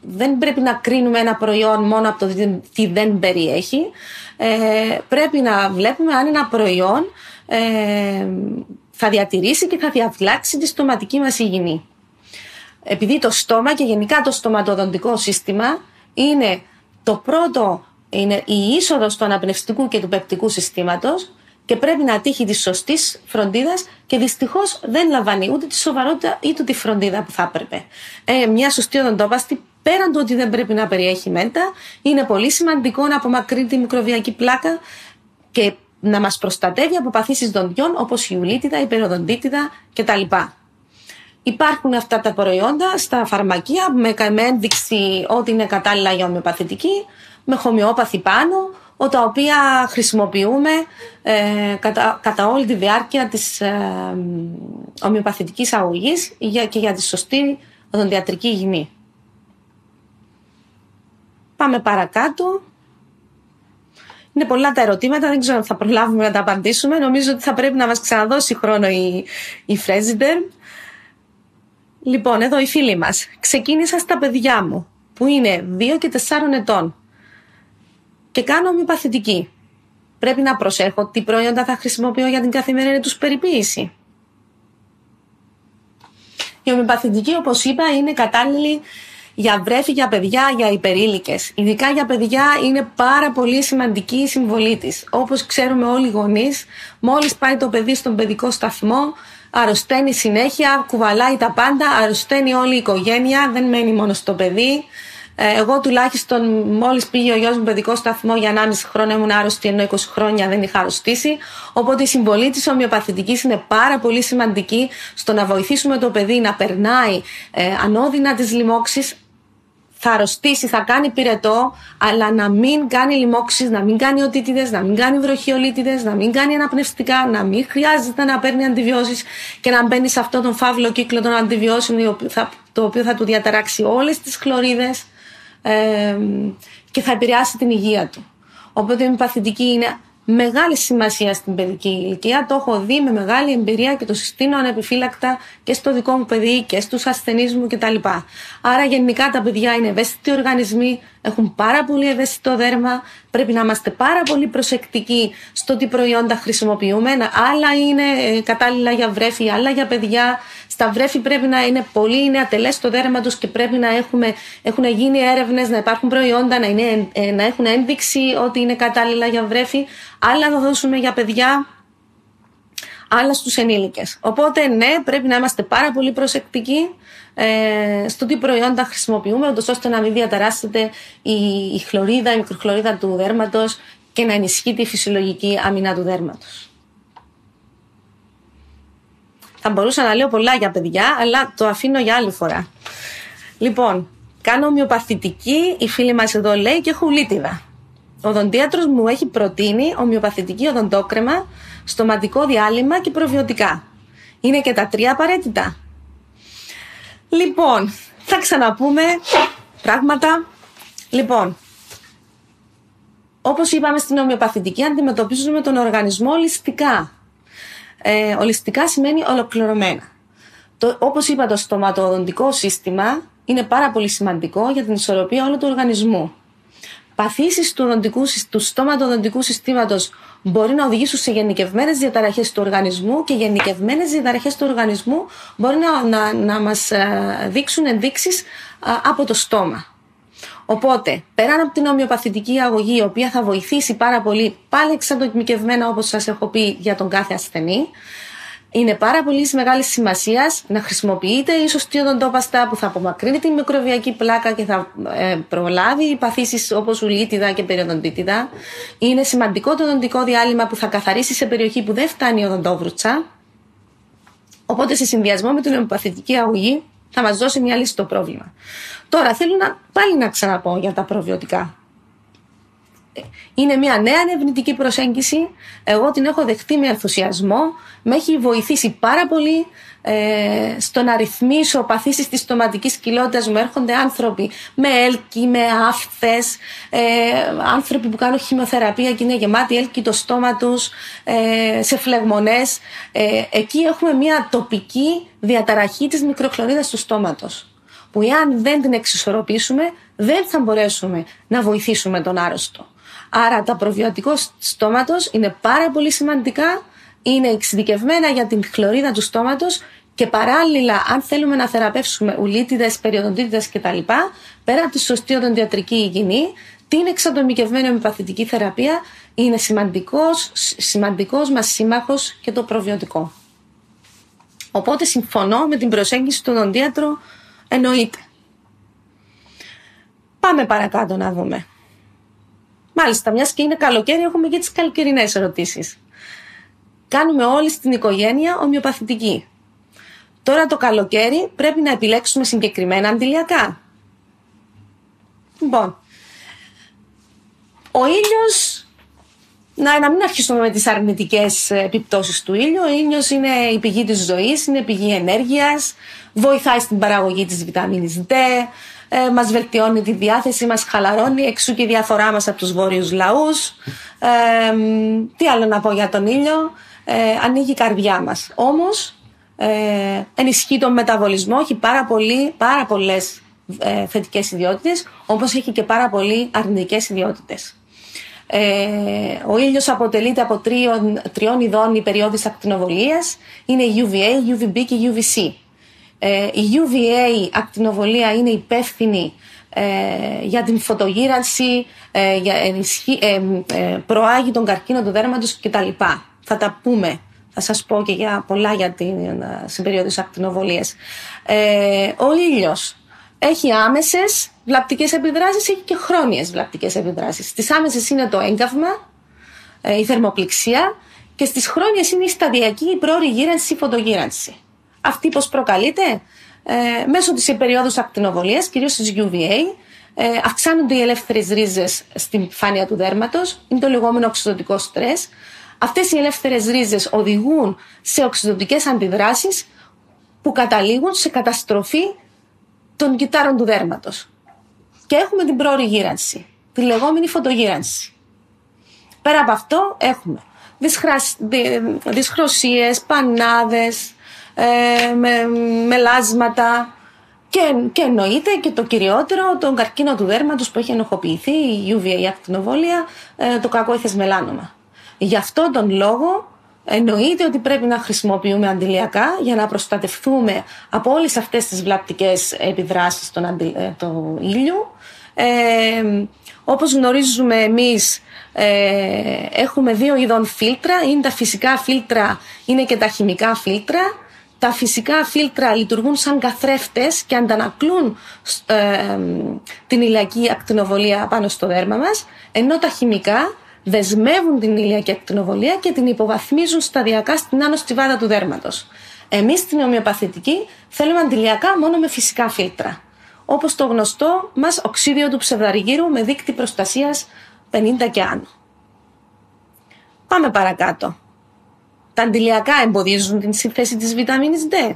Speaker 2: δεν πρέπει να κρίνουμε ένα προϊόν μόνο από το τι δεν περιέχει ε, πρέπει να βλέπουμε αν ένα προϊόν θα διατηρήσει και θα διαφυλάξει τη στοματική μας υγιεινή. Επειδή το στόμα και γενικά το στοματοδοντικό σύστημα είναι το πρώτο είναι η είσοδος του αναπνευστικού και του πεπτικού συστήματος και πρέπει να τύχει της σωστής φροντίδας και δυστυχώς δεν λαμβάνει ούτε τη σοβαρότητα ούτε τη φροντίδα που θα έπρεπε. Ε, μια σωστή οδοντόπαστη, πέραν του ότι δεν πρέπει να περιέχει μέντα, είναι πολύ σημαντικό να απομακρύνει τη μικροβιακή πλάκα και να μας προστατεύει από παθήσεις δοντιών όπως η ουλίτιδα, η περιοδοντίτιδα κτλ. Υπάρχουν αυτά τα προϊόντα στα φαρμακεία με ένδειξη ότι είναι κατάλληλα για ομοιοπαθητική, με χομοιόπαθη πάνω, τα οποία χρησιμοποιούμε ε, κατά, κατά όλη τη διάρκεια της ε, ομοιοπαθητικής αγωγής για, και για τη σωστή οδοντιατρική υγιεινή. Πάμε παρακάτω. Είναι πολλά τα ερωτήματα, δεν ξέρω αν θα προλάβουμε να τα απαντήσουμε. Νομίζω ότι θα πρέπει να μας ξαναδώσει χρόνο η, η Φρέζιντερ. Λοιπόν, εδώ η φίλη μας. Ξεκίνησα στα παιδιά μου, που είναι 2 και 4 ετών και κάνω ομοιοπαθητική. Πρέπει να προσέχω τι προϊόντα θα χρησιμοποιώ για την καθημερινή τους περιποίηση. Η ομοιοπαθητική, όπως είπα, είναι κατάλληλη για βρέφη, για παιδιά, για υπερήλικες. Ειδικά για παιδιά είναι πάρα πολύ σημαντική η συμβολή της. Όπως ξέρουμε όλοι οι γονείς, μόλις πάει το παιδί στον παιδικό σταθμό, αρρωσταίνει συνέχεια, κουβαλάει τα πάντα, αρρωσταίνει όλη η οικογένεια, δεν μένει μόνος στο παιδί. Ε, εγώ τουλάχιστον μόλις πήγε ο γιος μου παιδικό σταθμό για 1,5 χρόνο ήμουν άρρωστη, ενώ 20 χρόνια δεν είχα αρρωστήσει. Οπότε η συμβολή της ομοιοπαθητικής είναι πάρα πολύ σημαντική στο να βοηθήσουμε το παιδί να περνάει ε, ανώδυνα τις λοιμώξεις. Θα αρρωστήσει, θα κάνει πυρετό, αλλά να μην κάνει λοιμώξεις, να μην κάνει οτίτιδες, να μην κάνει βροχιολίτιδες, να μην κάνει αναπνευστικά, να μην χρειάζεται να παίρνει αντιβιώσεις και να μπαίνει σε αυτόν τον φαύλο κύκλο των αντιβιώσεων, το οποίο θα του διαταράξει όλες τις χλωρίδες και θα επηρεάσει την υγεία του. Οπότε η παθητική είναι μεγάλη σημασία στην παιδική ηλικία. Το έχω δει με μεγάλη εμπειρία και το συστήνω ανεπιφύλακτα και στο δικό μου παιδί και στους ασθενείς μου κτλ. Άρα γενικά τα παιδιά είναι ευαίσθητοι οργανισμοί, έχουν πάρα πολύ ευαίσθητο δέρμα, πρέπει να είμαστε πάρα πολύ προσεκτικοί στο τι προϊόντα χρησιμοποιούμε. Άλλα είναι ε, κατάλληλα για βρέφη, άλλα για παιδιά. Στα βρέφη πρέπει να είναι πολύ είναι ατελές το δέρμα τους και πρέπει να έχουμε, έχουν γίνει έρευνες, να υπάρχουν προϊόντα, να, είναι, ε, να έχουν ένδειξη ότι είναι κατάλληλα για βρέφη. Άλλα να δώσουμε για παιδιά, άλλα στους ενήλικες. Οπότε, ναι, πρέπει να είμαστε πάρα πολύ προσεκτικοί ε, στο τι προϊόντα χρησιμοποιούμε, ώστε να μην διαταράσσεται η, η χλωρίδα, η μικροχλωρίδα του δέρματος και να ενισχύει τη φυσιολογική αμυνά του δέρματος. Θα μπορούσα να λέω πολλά για παιδιά, αλλά το αφήνω για άλλη φορά. Λοιπόν, κάνω ομοιοπαθητική, η φίλη μας εδώ λέει, και έχω λίτιδα. Ο οδοντίατρος μου έχει προτείνει ομοιοπαθητική οδοντόκρεμα, στοματικό διάλειμμα και προβιωτικά. Είναι και τα τρία απαραίτητα. Λοιπόν, θα ξαναπούμε πράγματα. Λοιπόν, όπως είπαμε στην ομοιοπαθητική, αντιμετωπίζουμε τον οργανισμό ολιστικά. Ε, ολιστικά σημαίνει ολοκληρωμένα. Το, όπως είπα, το στοματοδοντικό σύστημα είναι πάρα πολύ σημαντικό για την ισορροπία όλου του οργανισμού. Παθήσεις του, του στόματοδοντικού συστήματος μπορεί να οδηγήσουν σε γενικευμένες διαταραχές του οργανισμού και γενικευμένες διαταραχές του οργανισμού μπορεί να, να, να μας ε, δείξουν ενδείξεις ε, από το στόμα. Οπότε, πέραν από την ομοιοπαθητική αγωγή, η οποία θα βοηθήσει πάρα πολύ, πάλι εξαντοκμικευμένα όπως σας έχω πει για τον κάθε ασθενή, είναι πάρα πολύ μεγάλης σημασίας να χρησιμοποιείτε η σωστή οδοντόπαστα που θα απομακρύνει την μικροβιακή πλάκα και θα ε, προλάβει παθήσεις όπως ουλίτιδα και περιοδοντίτιδα. Είναι σημαντικό το οδοντικό διάλειμμα που θα καθαρίσει σε περιοχή που δεν φτάνει η οδοντόβρουτσα. Οπότε, σε συνδυασμό με την ομοιοπαθητική αγωγή, θα μας δώσει μια λύση στο πρόβλημα. Τώρα, θέλω να, πάλι να ξαναπώ για τα προβιωτικά. Είναι μια νέα ερευνητική προσέγγιση. Εγώ την έχω δεχτεί με ενθουσιασμό. Με έχει βοηθήσει πάρα πολύ ε, στο να ρυθμίσω παθήσεις της στοματικής κοιλότητας μου έρχονται άνθρωποι με έλκη, με άφθες, ε, άνθρωποι που κάνουν χημειοθεραπεία και είναι γεμάτοι έλκη το στόμα τους, ε, σε φλεγμονές. Ε, εκεί έχουμε μια τοπική διαταραχή της μικροχλωρίδας του στόματος που εάν δεν την εξισορροπήσουμε δεν θα μπορέσουμε να βοηθήσουμε τον άρρωστο. Άρα τα προβιωτικό στόματος είναι πάρα πολύ σημαντικά, είναι εξειδικευμένα για την χλωρίδα του στόματος και παράλληλα αν θέλουμε να θεραπεύσουμε ουλίτιδες, περιοδοντίτιδες κτλ. Πέρα από τη σωστή οδοντιατρική υγιεινή, την εξατομικευμένη ομοιοπαθητική θεραπεία είναι σημαντικός, σημαντικός μας σύμμαχος και το προβιωτικό. Οπότε συμφωνώ με την προσέγγιση του οδοντίατρου, εννοείται. Πάμε παρακάτω να δούμε. Μάλιστα, μιας και είναι καλοκαίρι, έχουμε και τις καλοκαιρινές ερωτήσεις. Κάνουμε όλοι στην οικογένεια ομοιοπαθητική. Τώρα το καλοκαίρι πρέπει να επιλέξουμε συγκεκριμένα αντιλιακά. Λοιπόν, ο ήλιος, να, να μην αρχίσουμε με τις αρνητικές επιπτώσεις του ήλιου, ο ήλιος είναι η πηγή της ζωής, είναι η πηγή ενέργειας, βοηθάει στην παραγωγή της βιταμίνης D, ε, μας βελτιώνει τη διάθεση, μας χαλαρώνει, εξού και η διαφορά μας από τους βόρειους λαούς. Ε, τι άλλο να πω για τον ήλιο, ε, ανοίγει η καρδιά μας. Όμως ε, ενισχύει τον μεταβολισμό, έχει πάρα, πολύ, πάρα πολλές ε, θετικές ιδιότητες, όπως έχει και πάρα πολύ αρνητικές ιδιότητες. Ε, ο ήλιος αποτελείται από τριών, τριών ειδών υπεριόδης ακτινοβολίας, είναι UVA, UVB και UVC. Ε, η UVA ακτινοβολία είναι υπεύθυνη ε, για την φωτογύρανση, ε, για ενισχύ, προάγει τον καρκίνο του δέρματος κτλ. Θα τα πούμε. Θα σας πω και για πολλά για την συμπεριόδους ακτινοβολίες. ο ήλιος έχει άμεσες βλαπτικές επιδράσεις, έχει και χρόνιες βλαπτικές επιδράσεις. Στις άμεσες είναι το έγκαυμα, η θερμοπληξία και στις χρόνιες είναι η σταδιακή, η πρόορη γύρανση, η φωτογύρανση. Αυτή πώς προκαλείται; Ε, μέσω της περίοδου ακτινοβολίας, κυρίως της UVA, ε, αυξάνονται οι ελεύθερες ρίζες στην επιφάνεια του δέρματος, είναι το λεγόμενο οξυδοτικό στρες. Αυτές οι ελεύθερες ρίζες οδηγούν σε οξυδοτικές αντιδράσεις που καταλήγουν σε καταστροφή των κυτάρων του δέρματος. Και έχουμε την πρόορη γύρανση, τη λεγόμενη φωτογύρανση. Πέρα από αυτό έχουμε δυσχρωσίες, πανάδες, ε, με μελάσματα και, και εννοείται και το κυριότερο, τον καρκίνο του δέρματος που έχει ενοχοποιηθεί, η UVA, η ακτινοβόλια, ε, το κακό ήθες μελάνομα. Γι' αυτό τον λόγο Εννοείται ότι πρέπει να χρησιμοποιούμε αντιλιακά για να προστατευτούμε από όλες αυτές τις βλαπτικές επιδράσεις των αντι... Ε, του ήλιου. Ε, όπως γνωρίζουμε εμείς ε, έχουμε δύο ειδών φίλτρα, είναι τα φυσικά φίλτρα, είναι και τα χημικά φίλτρα. Τα φυσικά φίλτρα λειτουργούν σαν καθρέφτες και αντανακλούν ε, την ηλιακή ακτινοβολία πάνω στο δέρμα μας, ενώ τα χημικά δεσμεύουν την ηλιακή ακτινοβολία και την υποβαθμίζουν σταδιακά στην άνω στιβάδα του δέρματος. Εμείς στην ομοιοπαθητική θέλουμε αντιλιακά μόνο με φυσικά φίλτρα. Όπως το γνωστό μας οξύδιο του ψευδαργύρου με δίκτυ προστασίας 50 και άνω. Πάμε παρακάτω. Τα αντιλιακά εμποδίζουν την σύνθεση της βιταμίνης D.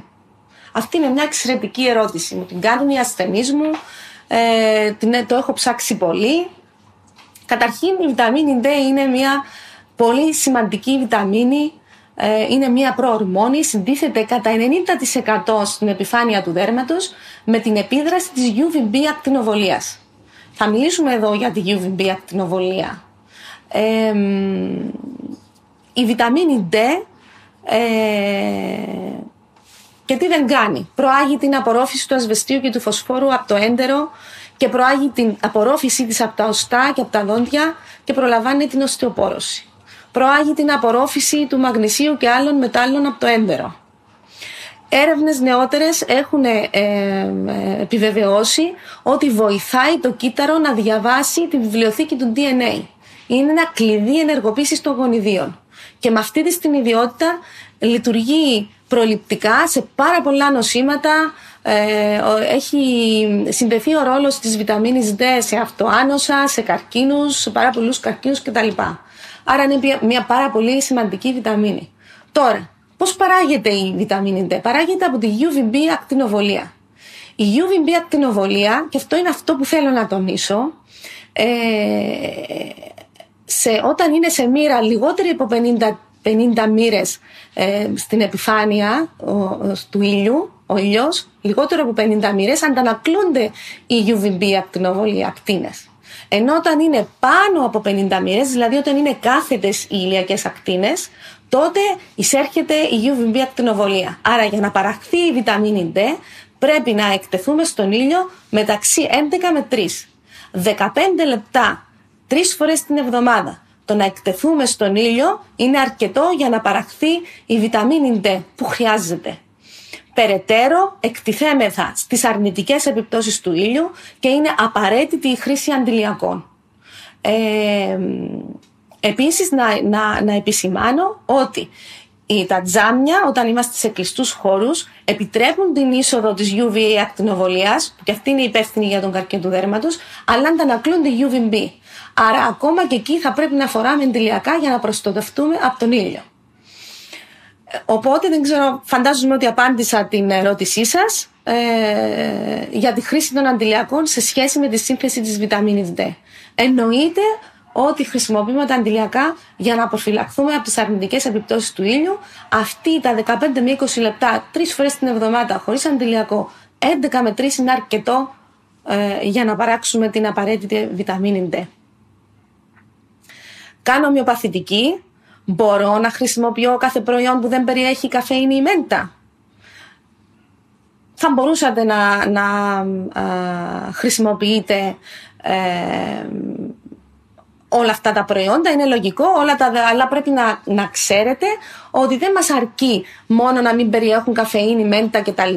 Speaker 2: Αυτή είναι μια εξαιρετική ερώτηση. Μου την κάνουν οι ασθενείς μου. Ε, την, το έχω ψάξει πολύ. Καταρχήν η βιταμίνη D είναι μια πολύ σημαντική βιταμίνη. Ε, είναι μια προορμόνη, συντίθεται κατά 90% στην επιφάνεια του δέρματος με την επίδραση της UVB ακτινοβολίας. Θα μιλήσουμε εδώ για τη UVB ακτινοβολία. Ε, η βιταμίνη D ε, και τι δεν κάνει. Προάγει την απορρόφηση του ασβεστίου και του φωσφόρου από το έντερο και προάγει την απορρόφησή της από τα οστά και από τα δόντια και προλαμβάνει την οστεοπόρωση. Προάγει την απορρόφηση του μαγνησίου και άλλων μετάλλων από το έντερο. Έρευνες νεότερες έχουν ε, ε, επιβεβαιώσει ότι βοηθάει το κύτταρο να διαβάσει τη βιβλιοθήκη του DNA. Είναι ένα κλειδί ενεργοποίησης των γονιδίων. Και με αυτή τη την ιδιότητα λειτουργεί προληπτικά σε πάρα πολλά νοσήματα. Ε, έχει συνδεθεί ο ρόλος της βιταμίνης D σε αυτοάνοσα, σε καρκίνους, σε πάρα πολλούς καρκίνους κτλ. Άρα είναι μια πάρα πολύ σημαντική βιταμίνη. Τώρα, πώς παράγεται η βιταμίνη D? Παράγεται από τη UVB ακτινοβολία. Η UVB ακτινοβολία, και αυτό είναι αυτό που θέλω να τονίσω, ε, σε, όταν είναι σε μοίρα λιγότερη από 50, 50 μοίρες ε, στην επιφάνεια ο, του ήλιου, ο ήλιος, λιγότερο από 50 μοίρες, αντανακλούνται οι UVB ακτινοβολία ακτίνες. Ενώ όταν είναι πάνω από 50 μοίρες, δηλαδή όταν είναι κάθετες οι ηλιακές ακτίνες, τότε εισέρχεται η UVB ακτινοβολία. Άρα για να παραχθεί η βιταμίνη D πρέπει να εκτεθούμε στον ήλιο μεταξύ 11 με 3. 15 λεπτά τρεις φορές την εβδομάδα. Το να εκτεθούμε στον ήλιο είναι αρκετό για να παραχθεί η βιταμίνη D που χρειάζεται. Περαιτέρω εκτιθέμεθα στις αρνητικές επιπτώσεις του ήλιου και είναι απαραίτητη η χρήση αντιλιακών. Ε, επίσης να, να, να επισημάνω ότι τα τζάμια όταν είμαστε σε κλειστούς χώρους επιτρέπουν την είσοδο της UVA ακτινοβολίας που και αυτή είναι υπεύθυνη για τον καρκίνο του δέρματος αλλά αντανακλούν τη UVB. Άρα ακόμα και εκεί θα πρέπει να φοράμε εντυλιακά για να προστατευτούμε από τον ήλιο. Οπότε δεν ξέρω, φαντάζομαι ότι απάντησα την ερώτησή σας ε, για τη χρήση των αντιλιακών σε σχέση με τη σύνθεση της βιταμίνης D. Εννοείται ότι χρησιμοποιούμε τα αντιλιακά για να αποφυλαχθούμε από τις αρνητικές επιπτώσεις του ήλιου. Αυτή τα 15 με 20 λεπτά, τρεις φορές την εβδομάδα, χωρίς αντιλιακό, 11 με 3 είναι αρκετό ε, για να παράξουμε την απαραίτητη βιταμίνη D κάνω ομοιοπαθητική, μπορώ να χρησιμοποιώ κάθε προϊόν που δεν περιέχει καφέινη ή μέντα. Θα μπορούσατε να, να χρησιμοποιείτε ε, όλα αυτά τα προϊόντα, είναι λογικό, όλα τα, αλλά πρέπει να, να ξέρετε ότι δεν μας αρκεί μόνο να μην περιέχουν καφεΐνη, μέντα κτλ.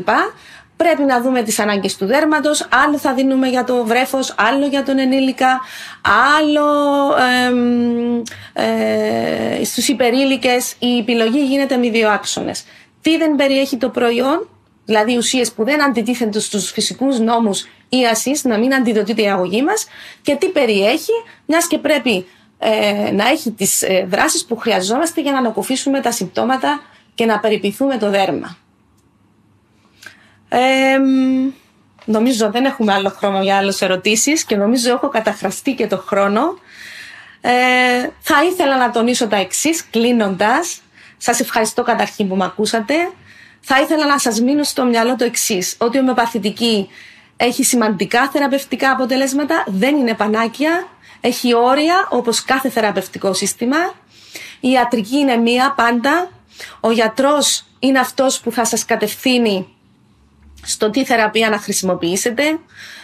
Speaker 2: Πρέπει να δούμε τις ανάγκες του δέρματος, άλλο θα δίνουμε για το βρέφος, άλλο για τον ενήλικα, άλλο ε, στους υπερήλικες. Η επιλογή γίνεται με δύο άξονες. Τι δεν περιέχει το προϊόν, δηλαδή ουσίες που δεν αντιτίθενται στους φυσικούς νόμους ή ασύς, να μην αντιδοτείται η αγωγή μας και τι περιέχει, μιας και πρέπει ε, να έχει τις ε, δράσεις που χρειαζόμαστε για να ανακουφίσουμε τα συμπτώματα και να περιποιηθούμε το δέρμα. Ε, νομίζω δεν έχουμε άλλο χρόνο για άλλες ερωτήσεις και νομίζω έχω καταχραστεί και το χρόνο. Ε, θα ήθελα να τονίσω τα εξής κλείνοντας. Σας ευχαριστώ καταρχήν που με ακούσατε. Θα ήθελα να σας μείνω στο μυαλό το εξής ότι η ομοιοπαθητική έχει σημαντικά θεραπευτικά αποτελέσματα, δεν είναι πανάκια, έχει όρια όπως κάθε θεραπευτικό σύστημα. Η ιατρική είναι μία πάντα. Ο γιατρός είναι αυτός που θα σας κατευθύνει στο τι θεραπεία να χρησιμοποιήσετε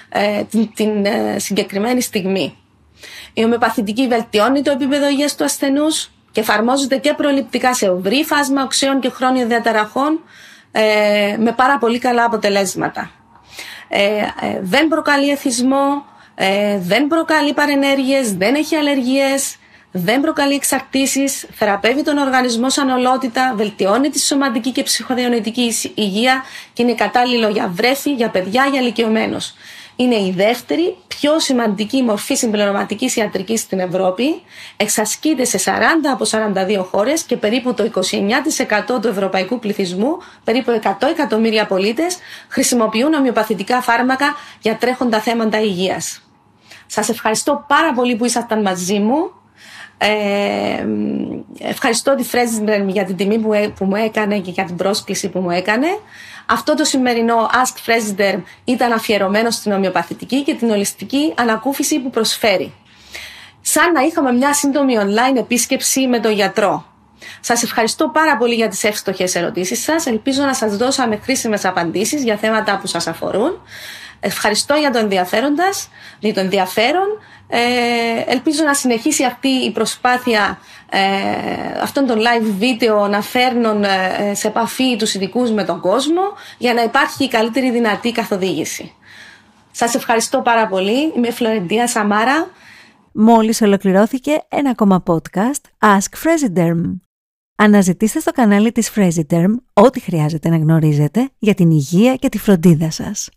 Speaker 2: ε, την, την ε, συγκεκριμένη στιγμή. Η ομοιοπαθητική βελτιώνει το επίπεδο υγείας του ασθενούς και εφαρμόζεται και προληπτικά σε ευρύ φάσμα οξέων και χρόνιων διαταραχών ε, με πάρα πολύ καλά αποτελέσματα. Ε, ε, δεν προκαλεί εθισμό, δεν προκαλεί παρενέργειες, δεν έχει αλλεργίες, δεν προκαλεί εξαρτήσεις, θεραπεύει τον οργανισμό σαν ολότητα, βελτιώνει τη σωματική και ψυχοδιονετική υγεία και είναι κατάλληλο για βρέφη, για παιδιά, για ηλικιωμένους είναι η δεύτερη πιο σημαντική μορφή συμπληρωματικής ιατρικής στην Ευρώπη. Εξασκείται σε 40 από 42 χώρες και περίπου το 29% του ευρωπαϊκού πληθυσμού, περίπου 100 εκατομμύρια πολίτες, χρησιμοποιούν ομοιοπαθητικά φάρμακα για τρέχοντα θέματα υγείας. Σας ευχαριστώ πάρα πολύ που ήσασταν μαζί μου. Ε, ευχαριστώ τη Φρέζιμπερ για την τιμή που, που μου έκανε και για την πρόσκληση που μου έκανε. Αυτό το σημερινό Ask President ήταν αφιερωμένο στην ομοιοπαθητική και την ολιστική ανακούφιση που προσφέρει. Σαν να είχαμε μια σύντομη online επίσκεψη με τον γιατρό. Σας ευχαριστώ πάρα πολύ για τις εύστοχες ερωτήσεις σας. Ελπίζω να σας δώσαμε χρήσιμες απαντήσεις για θέματα που σας αφορούν. Ευχαριστώ για το ενδιαφέροντας, για το ενδιαφέρον. Ε, ελπίζω να συνεχίσει αυτή η προσπάθεια ε, αυτών των live βίντεο να φέρνουν ε, σε επαφή τους ειδικούς με τον κόσμο για να υπάρχει η καλύτερη δυνατή καθοδήγηση. Σας ευχαριστώ πάρα πολύ. Είμαι η Φλωρεντία Σαμάρα.
Speaker 1: Μόλις ολοκληρώθηκε ένα ακόμα podcast Ask Fresiderm. Αναζητήστε στο κανάλι της Fresiderm ό,τι χρειάζεται να γνωρίζετε για την υγεία και τη φροντίδα σας.